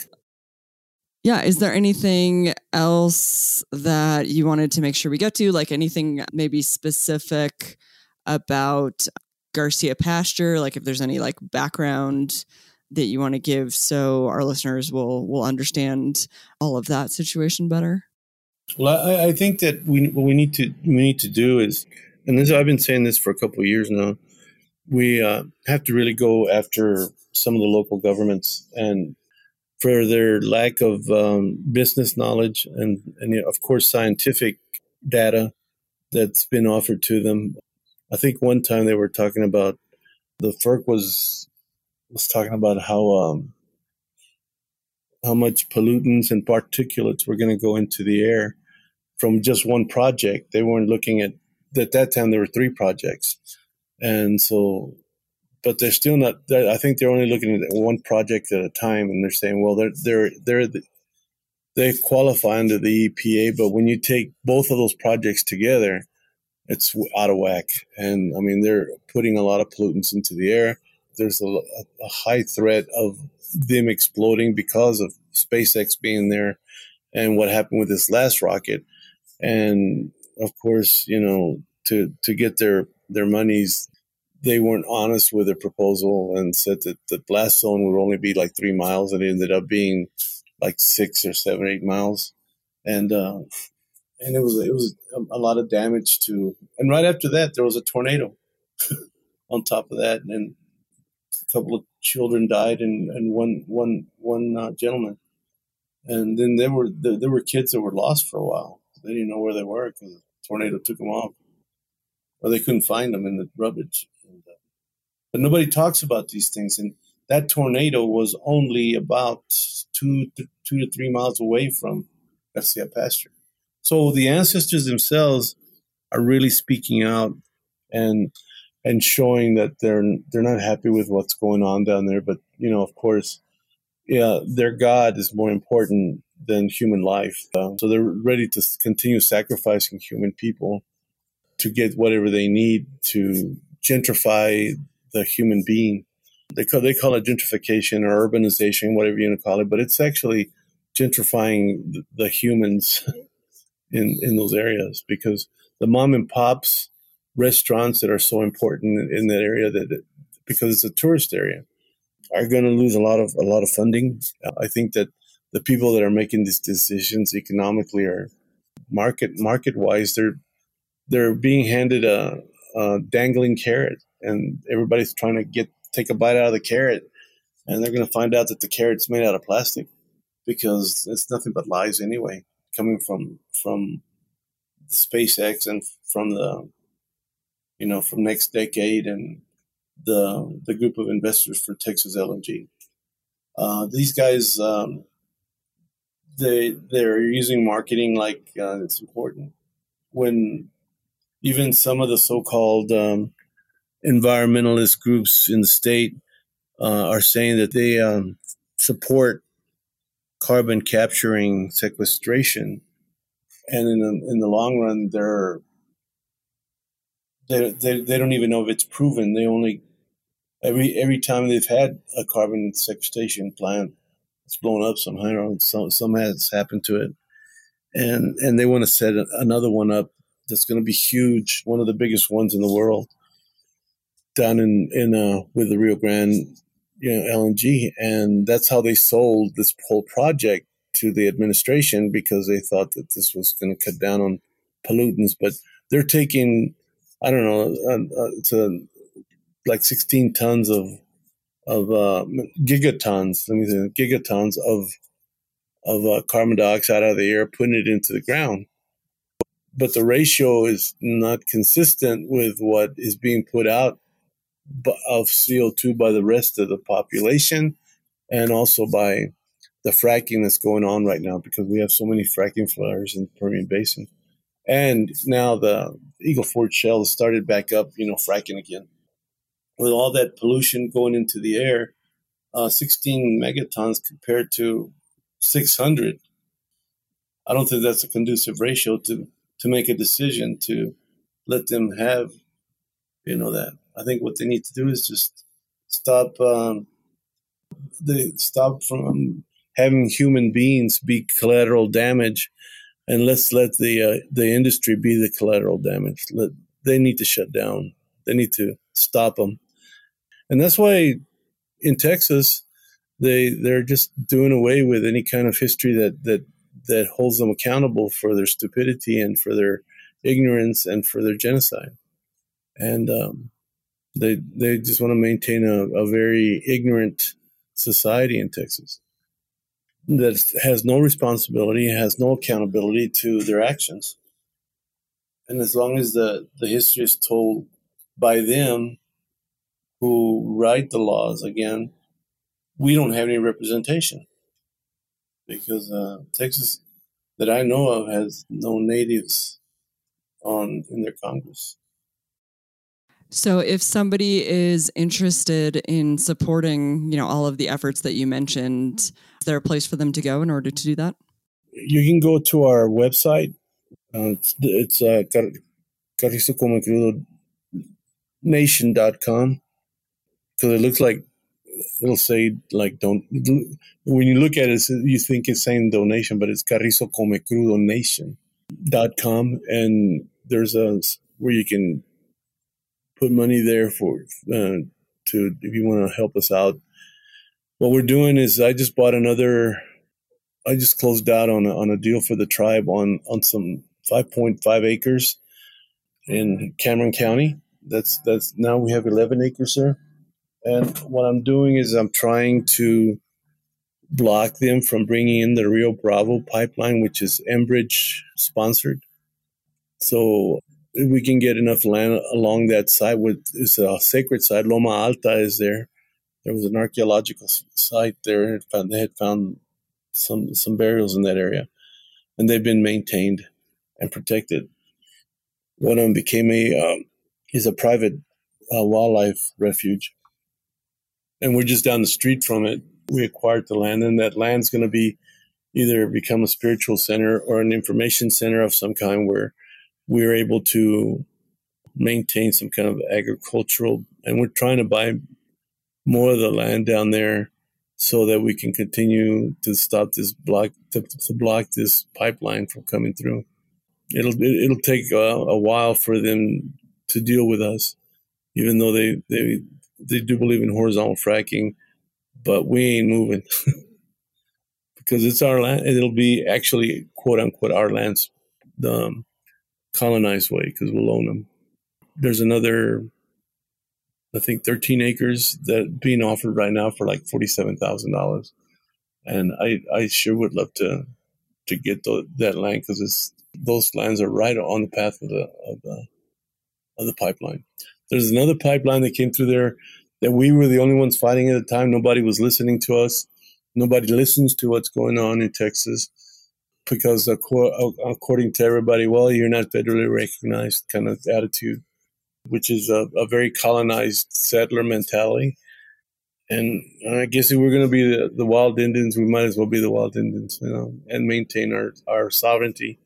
Yeah, is there anything else that you wanted to make sure we get to? Like anything maybe specific about Garcia Pasture? Like if there's any like background that you want to give so our listeners will will understand all of that situation better? Well, I, I think that we what we need to we need to do is, and this I've been saying this for a couple of years now. We uh, have to really go after some of the local governments and for their lack of um, business knowledge and, and of course scientific data that's been offered to them. I think one time they were talking about the FERC was was talking about how um, how much pollutants and particulates were going to go into the air from just one project. They weren't looking at at that time there were three projects, and so but they're still not. I think they're only looking at one project at a time, and they're saying, well, they're they're they're the, they qualify under the EPA, but when you take both of those projects together, it's out of whack. And I mean, they're putting a lot of pollutants into the air. There's a, a high threat of them exploding because of SpaceX being there, and what happened with this last rocket. And of course, you know, to to get their their monies they weren't honest with their proposal and said that the blast zone would only be like three miles, and it ended up being like six or seven, eight miles, and uh, and it was it was a, lot of damage to. And right after that, there was a tornado. on top of that, and couple of children died, and and one one one uh, gentleman, and then there were there, there were kids that were lost for a while. They didn't know where they were because the tornado took them off, or they couldn't find them in the rubbish. But nobody talks about these things. And that tornado was only about two to, two to three miles away from Garcia Pasture. So the ancestors themselves are really speaking out and and showing that they're they're not happy with what's going on down there. But you know, of course, yeah, their God is more important than human life. Uh, so they're ready to continue sacrificing human people to get whatever they need to gentrify the human being. They call, they call it gentrification or urbanization, whatever you want to call it, but it's actually gentrifying the, humans in, in those areas because the mom and pops restaurants that are so important in that area that because it's a tourist area are going to lose a lot of a lot of funding. I think that the people that are making these decisions economically are market market wise they're they're being handed a, a dangling carrot and everybody's trying to get take a bite out of the carrot, and they're going to find out that the carrot's made out of plastic because it's nothing but lies anyway, coming from from SpaceX and from the you know from NextDecade and the the group of investors for Texas LNG. Uh, these guys, um, they they're using marketing like uh, it's important. When even some of the so-called um, environmentalist groups in the state uh, are saying that they um, support carbon capturing sequestration, and in the, in the long run, they're they, they they don't even know if it's proven. They only every every time they've had a carbon sequestration plant, it's blown up somehow. Some some has happened to it, and and they want to set another one up that's going to be huge, one of the biggest ones in the world, down in in uh, with the Rio Grande, you know, LNG, and that's how they sold this whole project to the administration because they thought that this was going to cut down on pollutants. But they're taking, I don't know, uh, uh, it's like 16 tons of of uh, gigatons. Let me say gigatons of of uh, carbon dioxide out of the air, putting it into the ground. But the ratio is not consistent with what is being put out of CO2 by the rest of the population and also by the fracking that's going on right now because we have so many fracking flares in the Permian Basin. And now the Eagle Ford Shale started back up, you know, fracking again. With all that pollution going into the air, uh, 16 megatons compared to 600. I don't think that's a conducive ratio to to make a decision to let them have, you know, that. I think what they need to do is just stop. Um, they stop from having human beings be collateral damage, and let's let the uh, the industry be the collateral damage. Let they need to shut down. They need to stop them, and that's why in Texas they they're just doing away with any kind of history that that that holds them accountable for their stupidity and for their ignorance and for their genocide, and um, they they just want to maintain a, a very ignorant society in Texas that has no responsibility, has no accountability to their actions, and as long as the the history is told by them who write the laws again we don't have any representation because uh, Texas, that I know of, has no natives on in their Congress. So, if somebody is interested in supporting, you know, all of the efforts that you mentioned, is there a place for them to go in order to do that? You can go to our website. Uh, it's it's uh, nation.com because it looks like it'll say like don't when you look at it you think it's saying donation but it's carrizo comecrudo nation dot com and there's a where you can put money there for uh, to if you want to help us out what we're doing is i just bought another i just closed out on a, on a deal for the tribe on on some 5.5 acres in cameron county that's that's now we have 11 acres there and what I'm doing is I'm trying to block them from bringing in the Rio Bravo pipeline, which is Enbridge sponsored. So we can get enough land along that side. With it's a sacred site. Loma Alta is there. There was an archaeological site there. And they had found some some burials in that area, and they've been maintained and protected. One of them became a um, is a private uh, wildlife refuge and we're just down the street from it. We acquired the land, and that land's going to be either become a spiritual center or an information center of some kind where we're able to maintain some kind of agricultural and we're trying to buy more of the land down there so that we can continue to stop this block to, to block this pipeline from coming through it'll it'll take a, a while for them to deal with us even though they they they do believe in horizontal fracking, but we ain't moving because it's our land. It'll be actually quote unquote our lands, the um, colonized way because we'll own them. There's another, I think, 13 acres that being offered right now for like forty-seven thousand dollars, and I I sure would love to to get the, that land because it's those lands are right on the path of the of the of the pipeline. There's another pipeline that came through there that we were the only ones fighting at the time. Nobody was listening to us. Nobody listens to what's going on in Texas because according to everybody, well, you're not federally recognized kind of attitude, which is a, a very colonized settler mentality. And I guess if we're going to be the, the, wild Indians, we might as well be the wild Indians, you know, and maintain our, our sovereignty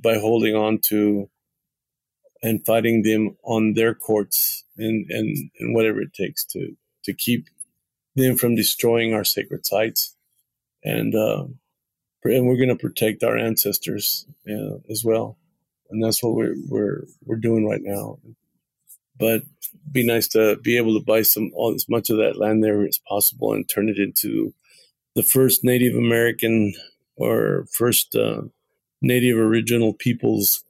by holding on to and fighting them on their courts and, and, and whatever it takes to, to keep them from destroying our sacred sites. And, uh, and we're going to protect our ancestors uh, as well. and that's what we're we're we're doing right now. But be nice to be able to buy some all as much of that land there as possible and turn it into the first Native American or first uh, Native original peoples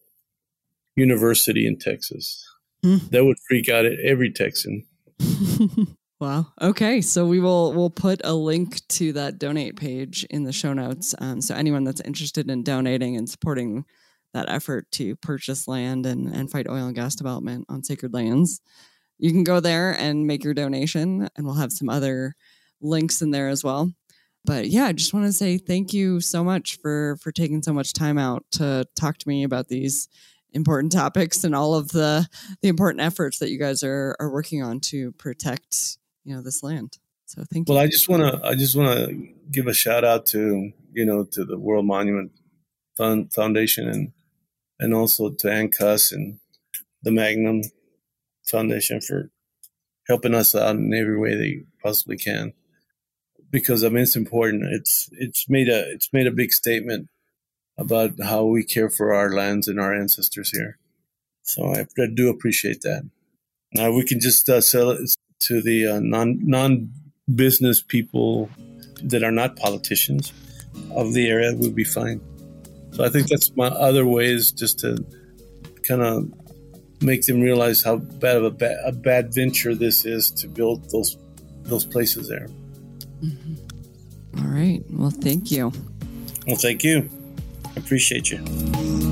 university in Texas. Mm. That would freak out every Texan. wow. Okay, so we will we'll put a link to that donate page in the show notes. Um, so anyone that's interested in donating and supporting that effort to purchase land and, and fight oil and gas development on sacred lands, you can go there and make your donation, and we'll have some other links in there as well. But yeah, I just want to say thank you so much for for taking so much time out to talk to me about these important topics and all of the the important efforts that you guys are are working on to protect you know this land. So thank you. Well, I just want to I just want to give a shout out to you know to the World Monument Fund Foundation and and also to ANCUS and the Magnum Foundation for helping us out in every way they possibly can. Because I mean, it's important. It's it's made a it's made a big statement about how we care for our lands and our ancestors here. So I, I do appreciate that. Now we can just uh, sell it to the uh, non non business people that are not politicians of the area would be fine. So I think that's my other way is just to kind of make them realize how bad of a, ba- a bad venture this is to build those those places there. Mm-hmm. All right. Well, thank you. Well, thank you. I appreciate you.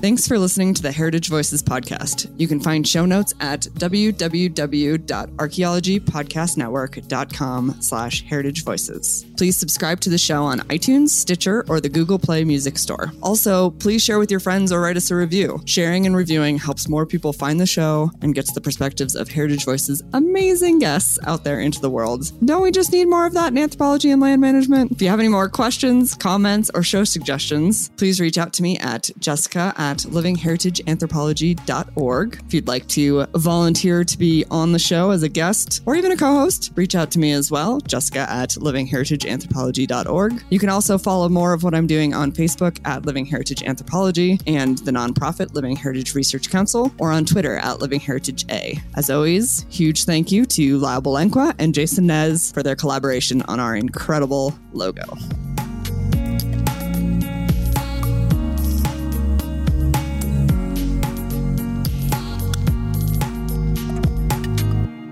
Thanks for listening to the Heritage Voices podcast. You can find show notes at www.archaeologypodcastnetwork.com slash heritage voices. Please subscribe to the show on iTunes, Stitcher, or the Google Play Music Store. Also, please share with your friends or write us a review. Sharing and reviewing helps more people find the show and gets the perspectives of Heritage Voices' amazing guests out there into the world. Don't we just need more of that in anthropology and land management? If you have any more questions, comments, or show suggestions, please reach out to me at jessica at at livingheritageanthropology.org. If you'd like to volunteer to be on the show as a guest or even a co host, reach out to me as well, Jessica at livingheritageanthropology.org. You can also follow more of what I'm doing on Facebook at Living Heritage Anthropology and the nonprofit Living Heritage Research Council or on Twitter at Living Heritage A. As always, huge thank you to Lyle Balenquah and Jason Nez for their collaboration on our incredible logo.